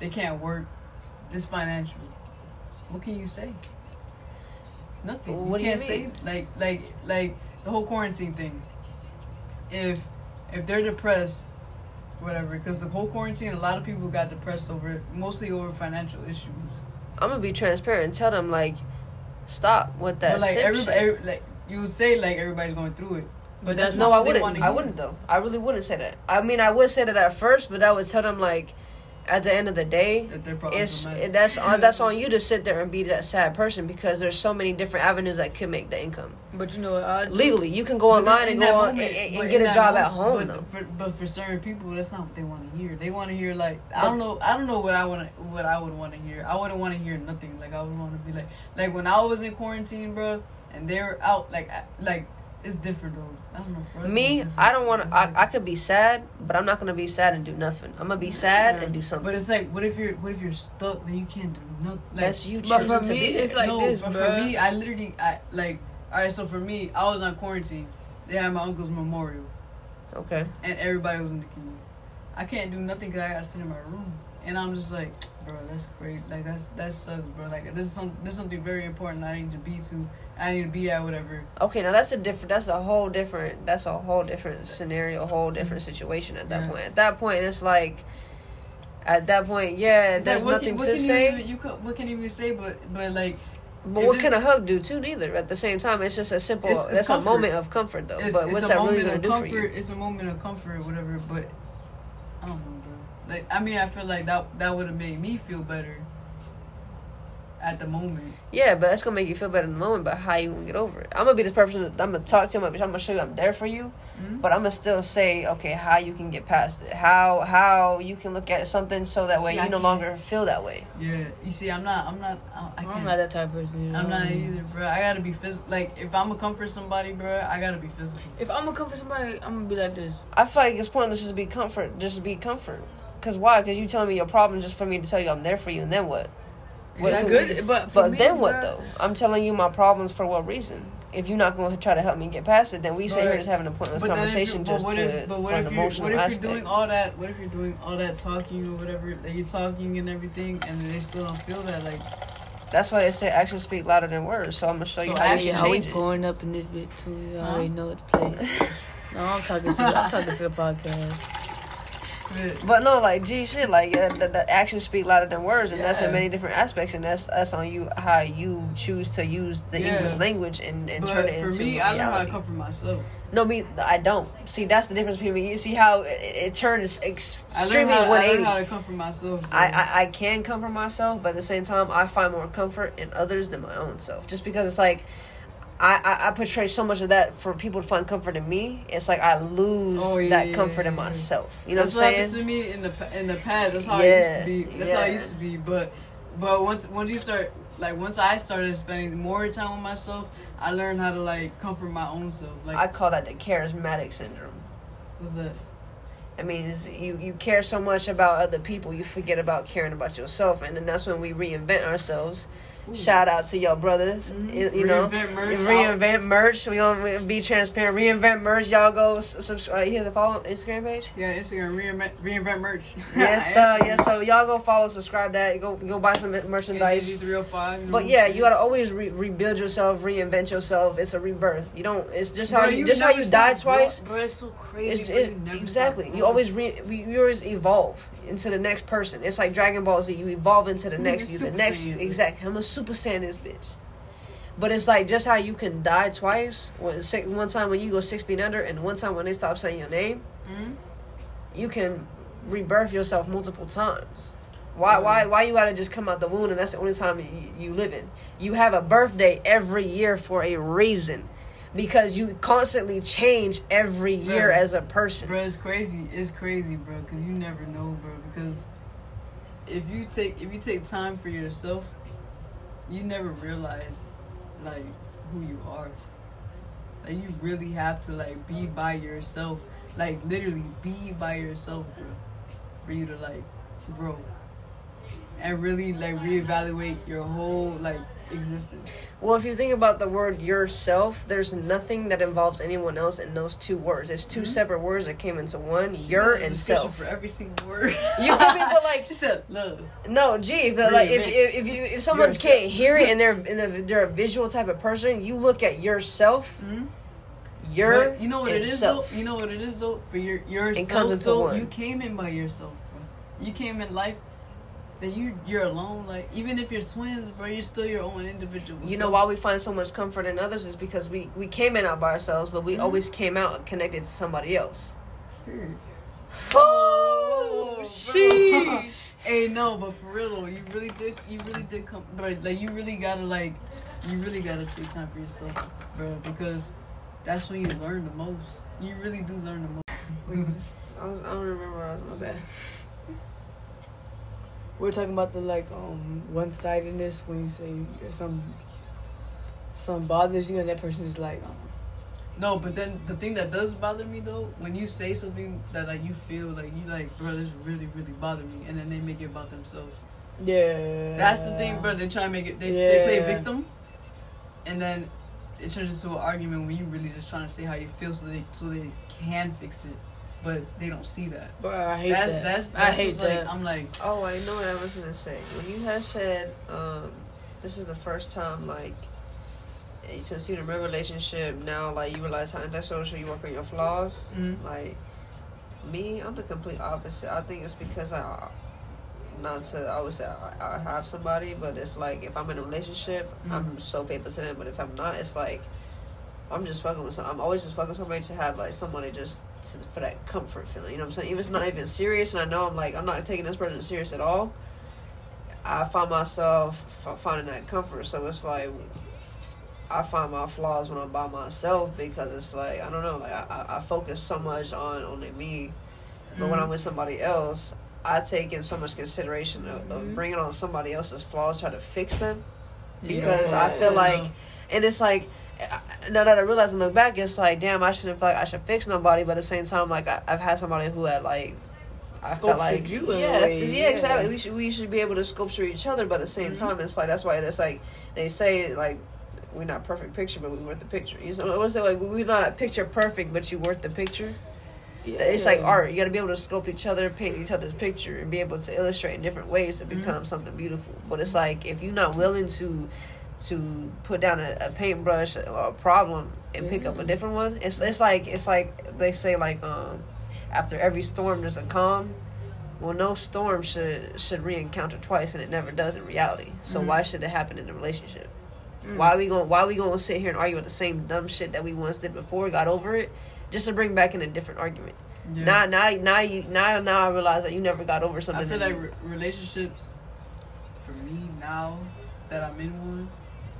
They can't work. It's financial. What can you say? Nothing. What do you you can't mean? say like like like the whole quarantine thing. If if they're depressed, whatever, because the whole quarantine, a lot of people got depressed over it, mostly over financial issues. i'm gonna be transparent and tell them like stop with that but like everybody, every, like you would say like everybody's going through it, but that's no, I wouldn't. I wouldn't though. I really wouldn't say that. I mean, I would say that at first, but I would tell them like, at the end of the day, that they're probably it's that's on that's on you to sit there and be that sad person because there's so many different avenues that could make the income but you know what? I legally. You can go online and go on moment- and, and- get a job at home but though. For, but for certain people, that's not what they want to hear. They want to hear like I don't know. I don't know what I want. What I would want to hear. I wouldn't want to hear nothing. Like I would want to be like like when I was in quarantine, bro, and they're out. Like like it's different though. I don't know. For us, Me. I don't want to. I, I could be sad, but I'm not gonna be sad and do nothing. I'm gonna be sad and do something. But it's like, what if you're what if you're stuck? Then you can't do nothing. Like, That's you But for to me, be it's like no, this, but bruh. for me, I literally, I like. All right, so for me, I was on quarantine. They had my uncle's memorial. okay. and everybody was in the queue. I can't do nothing because I gotta sit in my room, and I'm just like, bro, that's great. Like that's that sucks, bro. Like this is some this is something very important. I need to be to. I need to be at whatever. Okay, now that's a different. That's a whole different. That's a whole different scenario, a whole different mm-hmm. situation. At that Yeah. point, at that point, it's like, at that point, yeah, It's there's like, nothing can, to say. You, you could, what can you even say? But but like but what can a hug do too? Neither. At the same time, it's just a simple. It's- it's that's comfort. a moment of comfort, though. it's, but what's that really gonna do comfort. for you? It's a moment of comfort, whatever. But I don't know, bro. Like I mean, I feel like that that would have made me feel better. At the moment, Yeah, but that's gonna make you feel better in the moment. But how you gonna get over it? I'm gonna be this person. That I'm gonna talk to you. I'm gonna, show you I'm there for you. Mhm. But I'm gonna still say, okay, how you can get past it? How how you can look at something so that way See, I you no can't- longer feel that way. yeah. You see, I'm not. I'm not. I, I I'm can't. that type of person. You know? I'm not either, bro. I gotta be physical. Like, if I'm gonna comfort somebody, bro, I gotta be physical. If I'm gonna comfort somebody, I'm gonna be like this. I feel like it's pointless just to be comfort, just to be comfort. Cause why? Cause you telling me your problems just for me to tell you I'm there for you, and then what? What That's good, but for But me, then what bruh, though? I'm telling you my problems for what reason? If you're not going to try to help me get past it, then we sit But- here just having a pointless then if conversation you- but just what to if, but what for if you emotional what if aspect. you're doing all that? What if you're doing all that talking or whatever? That you're talking and everything, and they still don't feel that. Like, That's why they say actions speak louder than words. So I'm gonna show So you how you action can Yeah, change it. pouring up in this bit too. You Huh? already know what the place. no, I'm talking to I'm talking to the podcast. But no, like G shit, like uh, the, the actions speak louder than words, and that's in many different aspects, and that's that's on you how you choose to use the Yeah. English language and, and but turn it for into me, I know how to reality. comfort myself. No, me, I don't. See, that's the difference between me. You see how it, it turns I extremely I 180. learned how to comfort myself. I, I, I can comfort myself, but at the same time, I find more comfort in others than my own self. Just because it's like, I, I, I portray so much of that for people to find comfort in me. It's like I lose Oh, yeah, that yeah, comfort yeah, in myself. You know That's what I'm happened saying? to me in the in the past. That's how Yeah, it used to be. That's how I used to be. But but once once you start like once I started spending more time with myself, I learned how to like comfort my own self. Like I call that the charismatic syndrome. what's that? I mean, you you care so much about other people, you forget about caring about yourself, and then that's when we reinvent ourselves. Shout out to your brothers, Mhm. you, you know. Reinvent merch. Reinvent merch. We gonna be transparent. Reinvent merch. Y'all go subscribe. Here's a follow Instagram page. Yeah, Instagram reinvent reinvent merch. Yes, sir. Yes, so y'all go follow, subscribe that. Go go buy some merchandise. Three hundred five. But yeah, you gotta always re- rebuild yourself, reinvent yourself. It's a rebirth. You don't. It's just how you, just how you died twice. Bro, it's so crazy. It's, it, you exactly. You always re, you always evolve into the next person. It's like Dragon Ball Z. You evolve into the next you, the next you. Saiyan. Exactly. I'm a Super Saiyan this bitch. But it's like just how you can die twice. Si- one time when you go six feet under, and one time when they stop saying your name, Mhm. you can rebirth yourself multiple times. Why? Why? Why you gotta just come out the wound and that's the only time you, you live in? You have a birthday every year for a reason, because you constantly change every year Right. as a person. Bro, it's crazy. It's crazy, bro. Cause you never know, bro. Because if you take if you take time for yourself, you never realize like who you are. Like you really have to like be by yourself. Like literally be by yourself, bro. For you to like grow. And really like reevaluate your whole like existence. Well, if you think about the word yourself, there's nothing that involves anyone else in those two words. It's 2 Mhm. separate words that came into one. Your and self. for every single word. You feel me? But like, just a love. no, gee, if the, like if, if if you if someone yourself. can't hear it and they're and they're, they're a visual type of person, you look at yourself. Mhm. Your But you know what it is self. though. You know what it is though. For your yourself comes into though, one. you came in by yourself, bro. You came in life. That you you're alone. Like even if you're twins, bro, you're still your own individual. You know why we find so much comfort in others is because we we came in out by ourselves, but we Mhm. always came out connected to somebody else. Oh, bro. sheesh. Hey, no, but for real though, you really did. You really did come, bro. Like you really gotta like, you really gotta take time for yourself, bro, because that's when you learn the most. You really do learn the most. I, was, I don't remember what I was gonna say. We're talking about the like um one sidedness when you say some some bothers you and that person is like No, but then the thing that does bother me though, when you say something that like you feel like you like, bro, this really really bothered me, and then they make it about themselves. yeah. That's the thing, bro. They try to make it. They, they play Yeah. victim, and then it turns into an argument when you really just trying to say how you feel so they so they can fix it, but they don't see that. Bro, I hate That's that. that's I that's hate what's that. like. I'm like, Oh, I know what I was gonna say. When you had said, um, this is the first time, like, since you're in a real relationship, now, like, you realize how antisocial you work on your flaws. mm, Like, me, I'm the complete opposite. I think it's because I, not to, I would say I, I have somebody, but it's like if I'm in a relationship, I'm so faithful to them. But if I'm not, it's like I'm just fucking with some. I'm always just fucking with somebody to have like someone somebody just to, for that comfort feeling. You know what I'm saying? Even if it's not even serious, and I know I'm like I'm not taking this person serious at all. I find myself f- finding that comfort. So it's like I find my flaws when I'm by myself because it's like I don't know. Like I, I, I focus so much on only me, but when Mhm. I'm with somebody else, I take in so much consideration of, Mhm. of bringing on somebody else's flaws, try to fix them yeah, because I feel like, and it's like, I- now that I realize and look back, it's like, damn, I shouldn't feel like I should fix nobody, but at the same time, like I, I've had somebody who had like, I felt like, you yeah, yeah, yeah. exactly. We should we should be able to sculpture each other, but at the same Mhm. time, it's like that's why it's like they say like. We're not perfect picture, but we worth the picture. You know, what's it like? We're not picture perfect, but you worth the picture. yeah. It's like art. You got to be able to sculpt each other, paint each other's picture, and be able to illustrate in different ways to become something beautiful. But it's like if you're not willing to to put down a, a paintbrush or a problem and pick up a different one, it's it's like it's like they say like um after every storm there's a calm. Well, no storm should should re-encounter twice, and it never does in reality. So Mhm. why should it happen in a relationship? Mm. Why we going Why are we gonna sit here and argue about the same dumb shit that we once did before, got over it, just to bring back in a different argument? yeah. Now, now, now you now now I realize that you never got over something. I feel like re- relationships for me now that I'm in one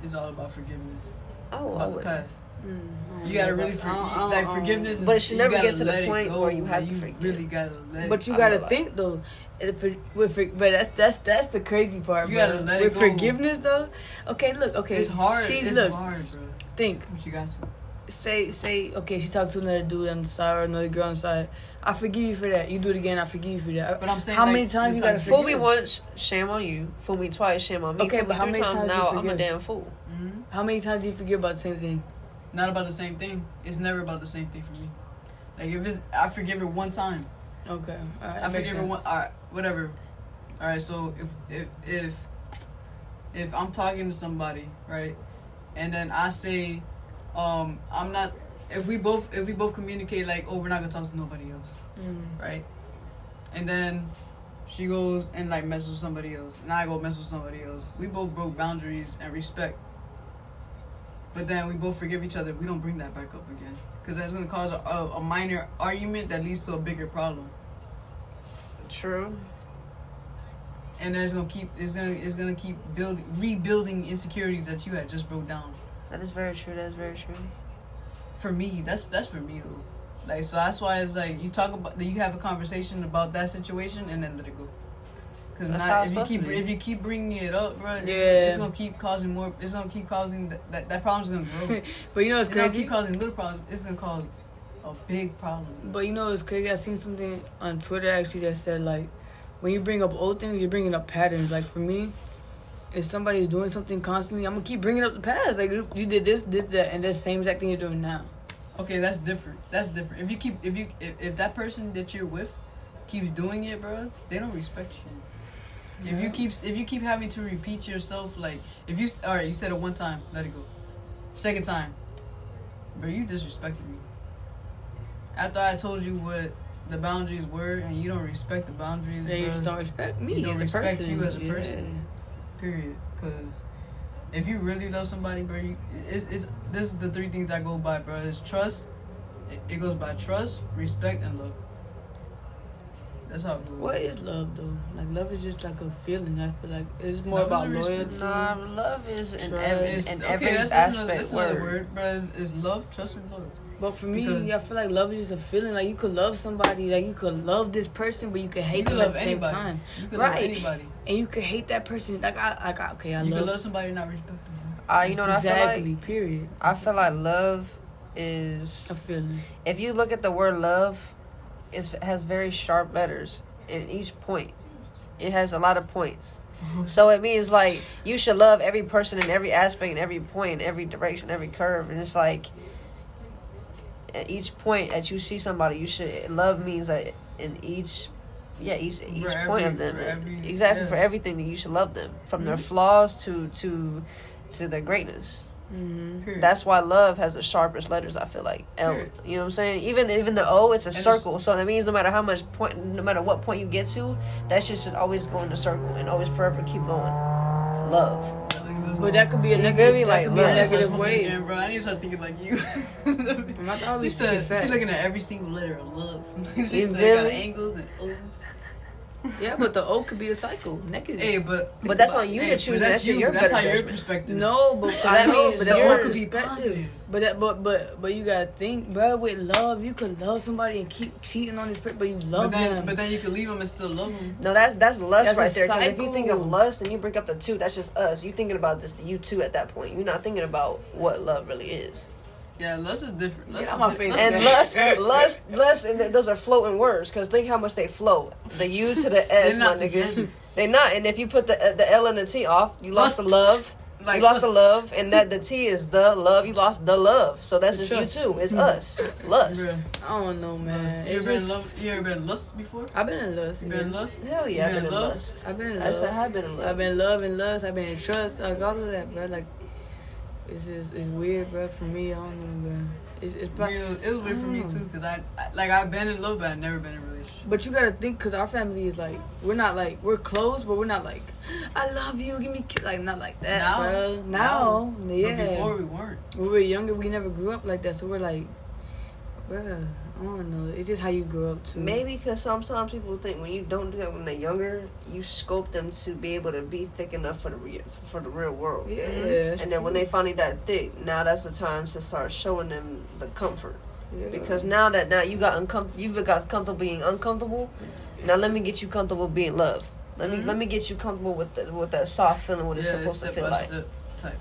is all about forgiveness. Oh, I about the past. Mm, You gotta really I for, don't- like I forgiveness. But it is- should never gotta get to the point go, where you have to you forgive. really gotta let. But you gotta feel like- think though. If it- With, for- but that's that's that's the crazy part. You bro. gotta let it With go. forgiveness though. Okay, look. Okay, it's hard. She it's look. hard, bro. Think. But you got to. Say say. Okay, she talked to another dude on the side or another girl on the side. I forgive you for that. You do it again. I forgive you for that. But I'm saying, How like, many times the you gotta forgive? Fool me once, shame on you. Fool me twice, shame on me. Okay, Fool me but how three many times times you now, I'm a damn fool. Mhm. How many times do you forget about the same thing? Not about the same thing. It's never about the same thing for me. Like if it's, I forgive her one time. Okay, all right. I makes forgive her one. All right, whatever. All right, so if if if if I'm talking to somebody, right, and then I say, um, I'm not. If we both if we both communicate like, oh, we're not gonna talk to nobody else, Mm. right, and then she goes and like messes with somebody else, and I go mess with somebody else. We both broke boundaries and respect. But then we both forgive each other. We don't bring that back up again because that's gonna cause a, a, a minor argument that leads to a bigger problem. True. and that's gonna keep it's gonna it's gonna keep building rebuilding insecurities that you had just broke down. That is very true. That is very true. For me, that's that's for me though. Like so that's why it's like you talk about that you have a conversation about that situation and then let it go. How it's if you keep if you keep bringing it up, bro, it's, Yeah. it's gonna keep causing more. It's gonna keep causing that that, that problem's gonna grow. But you know it's gonna crazy? keep causing little problems. It's gonna cause a big problem. But you know it's crazy? I seen something on Twitter actually that said like, when you bring up old things, you're bringing up patterns. Like for me, if somebody is doing something constantly, I'm gonna keep bringing up the past. Like you did this, this, that, and that's the same exact thing you're doing now. Okay, that's different. That's different. If you keep if you if, if that person that you're with keeps doing it, bro, they don't respect you. If you Yeah. keep if you keep having to repeat yourself, like if you all right, you said it one time, let it go. Second time, bro, you disrespected me. After I told you what the boundaries were, and you don't respect the boundaries, Then you bro, just don't respect me You don't as a respect person. you as a Yeah. person. Period. Because if you really love somebody, bro, you, it's, it's this is the three things I go by, bro. It's trust. It, it goes by trust, respect, and love. That's how it goes. What is love though? Like love is just like a feeling. I feel like it's more Love about a loyalty. Nah, love is in Trust. every It's- in okay, every that's, that's aspect another, that's word. word, bro. Is, is love, trust, and loyalty. But for me, Because- I feel like love is just a feeling. Like you could love somebody, like you could love this person, but you could hate You can them at the same anybody. time, You can Right. Love anybody. and you could hate that person. Like I, like I, okay, I you love, can love somebody and not respect them. Uh, you know what I feel exactly. like? Period. I feel like love is A feeling. if you look at the word love, it has very sharp letters in each point. It has a lot of points. So it means like you should love every person in every aspect, in every point, in every direction, every curve, and it's like at each point that you see somebody, you should love means that in each, yeah, each each For point every- of them, for every- exactly yeah. for everything that you should love them from their Mhm. flaws to to to their greatness. Mm-hmm. That's why love has the sharpest letters. I feel like L. Period. You know what I'm saying? Even even the O, it's a And it's- circle. So that means no matter how much point, no matter what point you get to, that shit should always go in a circle and always forever keep going. Love. But that could be a negative. feel me? That Like, could be a love. I need to start negative way. again, bro. I need to start thinking like you. I'm not she always speaking said she's looking at every single letter of love. she's like got angles and O's. Yeah, but the O could be a cycle, negative. Hey, but But that's on you hey, to choose. That's That's you. your that's better how your perspective. No, but So I that know, means but that's yours what could be positive. But that, but but but you gotta think, bro. With love, you could love somebody and keep cheating on this person, but you love But then, them. but then you can leave them and still love them. No, that's that's lust That's right there. Because if you think of lust and you bring up the two, that's just us. You thinking about just you two at that point. You're not thinking about what love really is. Yeah, lust is different. Lust Get is out my di- face, And lust, lust, lust, and those are floating words. Because think how much they float. The U to the S, They're my not nigga. together. They not. And if you put the uh, the L and the T off, you lost the love. Like you lost the love, and that the T is the love. You lost the love. So that's The just you too. It's us. Lust. Bruh. I don't know, man. You It's ever been in love? You ever been lust before? I've been in lust. You been in yeah. lust? Hell yeah, I've been in lust. I've been in I said I've been in love. I've been in love and lust. I've been in trust. Like all of that, bro. Like it's just it's weird, bro. For me, I don't know, bro. It's, it's pro- Real, it was weird for me Mm. too, cause I, I like I've been in love, but I've never been in a relationship. But you gotta think, cause our family is like we're not like we're close, but we're not like I love you, give me kiss, like not like that, Now? bro. Now, But yeah. before we weren't. when we were younger, we never grew up like that, so we're like, bro, I don't know. It's just how you grow up too. Maybe because sometimes people think when you don't do that when they're younger, you scope them to be able to be thick enough for the real, for the real world. Yeah. Mm-hmm. that's And then when they finally that thick, now that's the time to start showing them the comfort. Yeah. Because now that now you got uncomfortable, you've got comfortable being uncomfortable. Now let me get you comfortable being loved. Let me Mhm. let me get you comfortable with the, with that soft feeling what it's Yeah, supposed to feel like. type.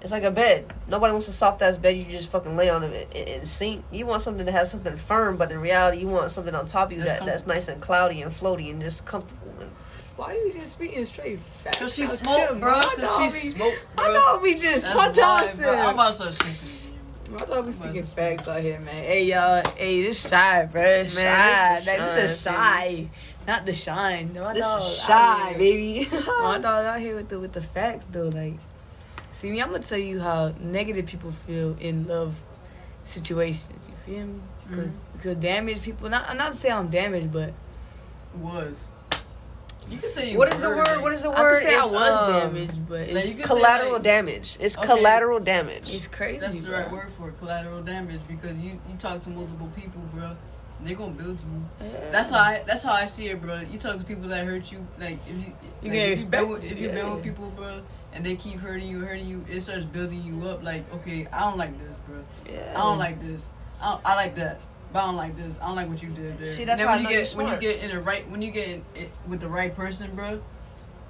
It's like a bed. Nobody wants a soft ass bed. You just fucking lay on it and, and sink. You want something that has something firm, but in reality, you want something on top of you That's that, that's nice and cloudy and floaty and just comfortable. And Why are you just speaking straight facts? Cause she Y'all smoked, bro. I Cause know she we- smoked, I know we just That's why, bro. I'm said. about to sleeping. I thought we speaking facts out here, man. Hey y'all, hey this shy, bro. Shy. Man, this the Like, this is shine, shy, not the shine. My this dog is out shy, baby. My dog out here with the with the facts though. Like, see me, I'm gonna tell you how negative people feel in love situations. You feel me? Because Mm-hmm. because damaged people. Not not to say I'm damaged, but Was. You can say you what is the word? What is the word? could say I was um, damaged. But it's you Collateral like- damage. It's Okay. collateral damage. it's crazy. That's the bro. right word for it, collateral damage, because you you talk to multiple people, bro. They gonna build you. Yeah. That's how I that's how I see it, bro. You talk to people that hurt you, like if you You like, if you been with, expected, if you been yeah. with people, bro, and they keep hurting you, hurting you, it starts building you up. Like okay, I don't like this, bro. Yeah. I don't like this. I, don't, I like that. But I don't like this. I don't like what you did there. See, that's And then how when I you know get you're when you get in the right when you get in, it, with the right person, bro.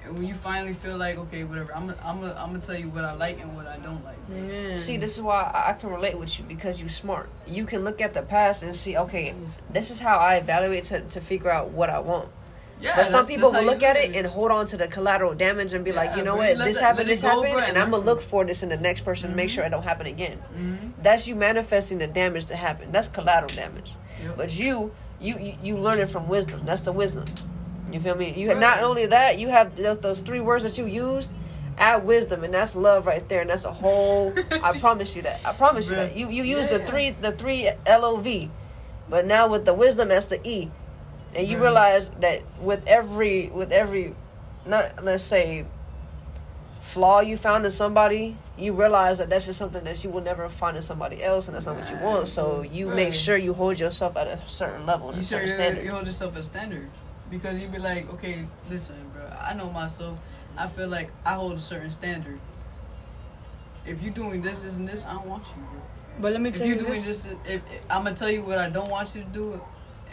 And when you finally feel like okay, whatever, I'm gonna I'm gonna I'm gonna tell you what I like and what I don't like. Yeah. See, this is why I I can relate with you because you're smart. You can look at the past and see, okay, this is how I evaluate to, to figure out what I want. Yeah, But some people will look at it and hold on to the collateral damage and be like, you know what, this that- happened, this happened, and and I'm gonna look for this in the next person to make Mhm. sure it don't happen again. Mhm. That's you manifesting the damage to happen. That's collateral damage. Yep. But you, you, you, you learn it from wisdom. That's the wisdom. You feel me? You Right. not only that, you have those, those three words that you used. Add wisdom, and that's love right there, and that's a whole. I promise you that. I promise you that. You you use the Yeah. three the three L O V, but now with the wisdom, that's the E, and you Bruh. realize that with every with every, not let's say. Flaw you found in somebody, you realize that that's just something that you will never find in somebody else, and that's not what you want. So you make sure you hold yourself at a certain level, You a sure certain you, standard. you hold yourself at a standard because you'd be like, okay, listen, bro. I know myself. I feel like I hold a certain standard. If you're doing this, this, and this, I don't want you. Bro. But let me If tell you're you doing this. this, if, if I'm gonna tell you what I don't want you to do,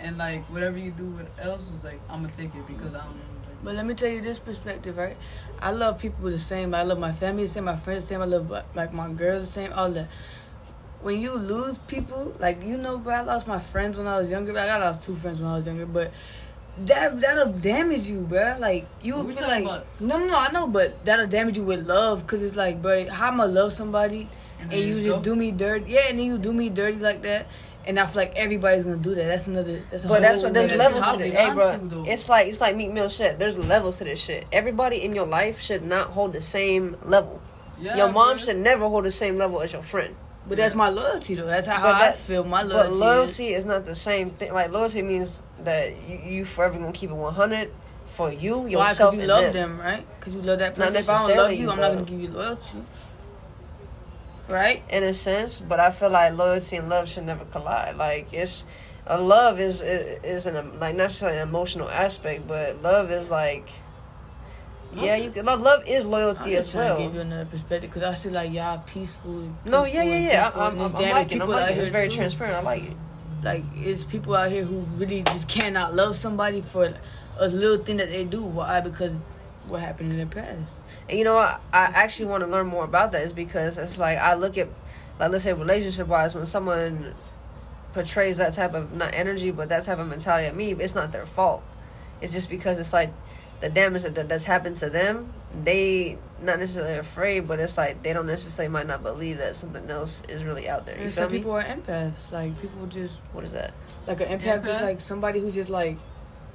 and like whatever you do with else is like I'm gonna take it because I don't. Like, But let me tell you this perspective, right? I love people the same. I love my family the same. My friends the same. I love like my girls the same. All that. When you lose people, like you know, bro, I lost my friends when I was younger. Like, I got lost two friends when I was younger, but that that'll damage you, bro. Like you we feel like about? no, no, no. I know, but that'll damage you with love, cause it's like, bro, how I'ma love somebody and, then you just just go? do me dirty, yeah, and then you do me dirty like that, and I feel like everybody's gonna do that. That's another. That's a But that's whole what there's that's levels how to they this. Hey, bro, it's like it's like Meek Mill shit. There's levels to this shit. Everybody in your life should not hold the same level. yeah, your mom bro. should never hold the same level as your friend. But that's my loyalty though. That's how But I that- feel. My But loyalty. is. loyalty is not the same thing. Like loyalty means that you, you forever gonna keep it 100 for you, yourself. Why? Because you and love them. them, right? Because you love that Not person. If I don't love necessarily, you, I'm not gonna give you loyalty. Right? in a sense, but I feel like loyalty and love should never collide. Like it's a love is is, is an like not necessarily an emotional aspect, but love is like yeah, you can love, love is loyalty just as well. to give you another perspective because I see like y'all peaceful. and No, yeah, peaceful yeah, yeah. peaceful, I'm, I'm, I'm liking, I'm liking. It's very too. transparent. I like it. Like it's people out here who really just cannot love somebody for a little thing that they do. Why? Because what happened in the past. And you know what? I actually want to learn more about that. Is because it's like I look at, like let's say relationship wise, when someone portrays that type of not energy, but that type of mentality at me, it's not their fault. It's just because it's like the damage that, that that's happened to them. They not necessarily afraid, but it's like they don't necessarily might not believe that something else is really out there. You And feel some me? people are empaths. Like people just What is that? like an empath, Empath? is like somebody who's just like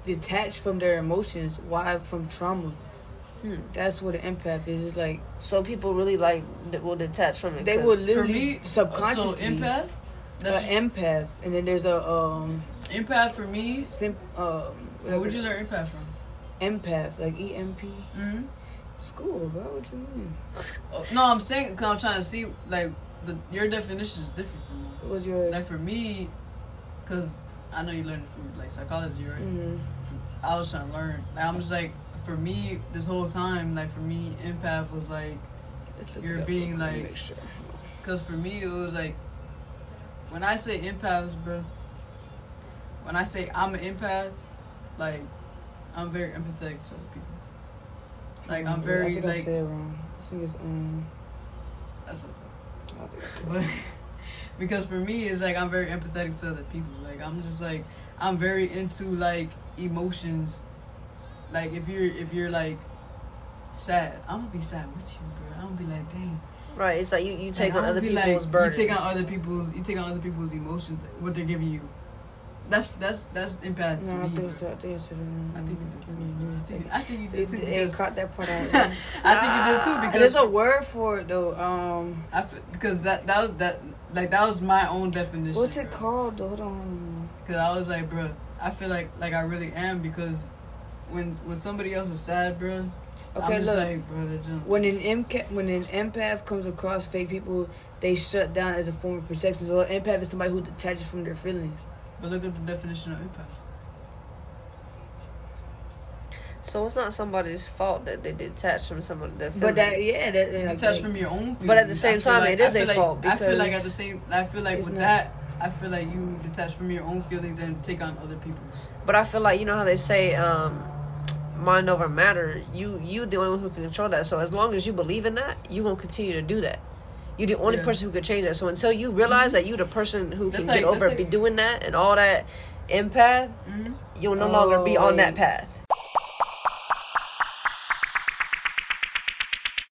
detached from their emotions. Why? From trauma. Hmm. That's what an empath is. It's like So people really like will detach from it. They will For literally me, subconsciously. So empath. That's an empath, and then there's a um, empath for me. sim, um, Where would you learn empath from? empath like E M P hmm school, bro. What you mean? Oh, no, I'm saying because I'm trying to see like the your definition is different from mine. What was your Like for me, cause I know you learned from like psychology, right? Mm. I was trying to learn. Like, I'm just like, for me, this whole time, like for me, empath was like, You're being, like- make sure. cause for me it was like, when I say empaths, bro. When I say I'm an empath, like, I'm very empathetic to other people. Like I'm I very think I like said it wrong. I think it's um. that's I it's- but because for me it's like I'm very empathetic to other people. Like I'm just like I'm very into like emotions. Like if you're if you're like sad, I'm gonna be sad with you, bro. I'm gonna be like, dang. Right. It's like you, you take Like, on other people's like, burdens. You take on other people's you take on other people's emotions, what they're giving you. That's that's that's empath to No, I me. think bro. it's I think it's I think you did too. give me a I think- second. I think you It, did too it caught that part out. I think you did too Nah, because there's a word for it though. Um, I f- because that that was that like that was my own definition. what's it bro. called? Though? Hold on. Cause I was like, bro, I feel like like I really am because when when somebody else is sad, bro, Okay, I'm just look. like, bro, that. When an MCA, when an empath comes across fake people, they shut down as a form of protection. So an empath is somebody who detaches from their feelings. But look at the definition of empath. So it's not somebody's fault that they detach from some of their feelings. But that, yeah, that like, Detach like, from your own. Feelings. But at the same time, like, it is I feel a like, fault I feel like at the same, I feel like with not. that, I feel like you detach from your own feelings and take on other people's. But I feel like you know how they say um, mind over matter. You you the only one who can control that. So as long as you believe in that, you gonna continue to do that. You're the only Yeah. person who could change that. So until you realize that you're the person who That's can like- get over that's be doing that and all that empath, Mm-hmm. you'll no Oh, longer be on that path.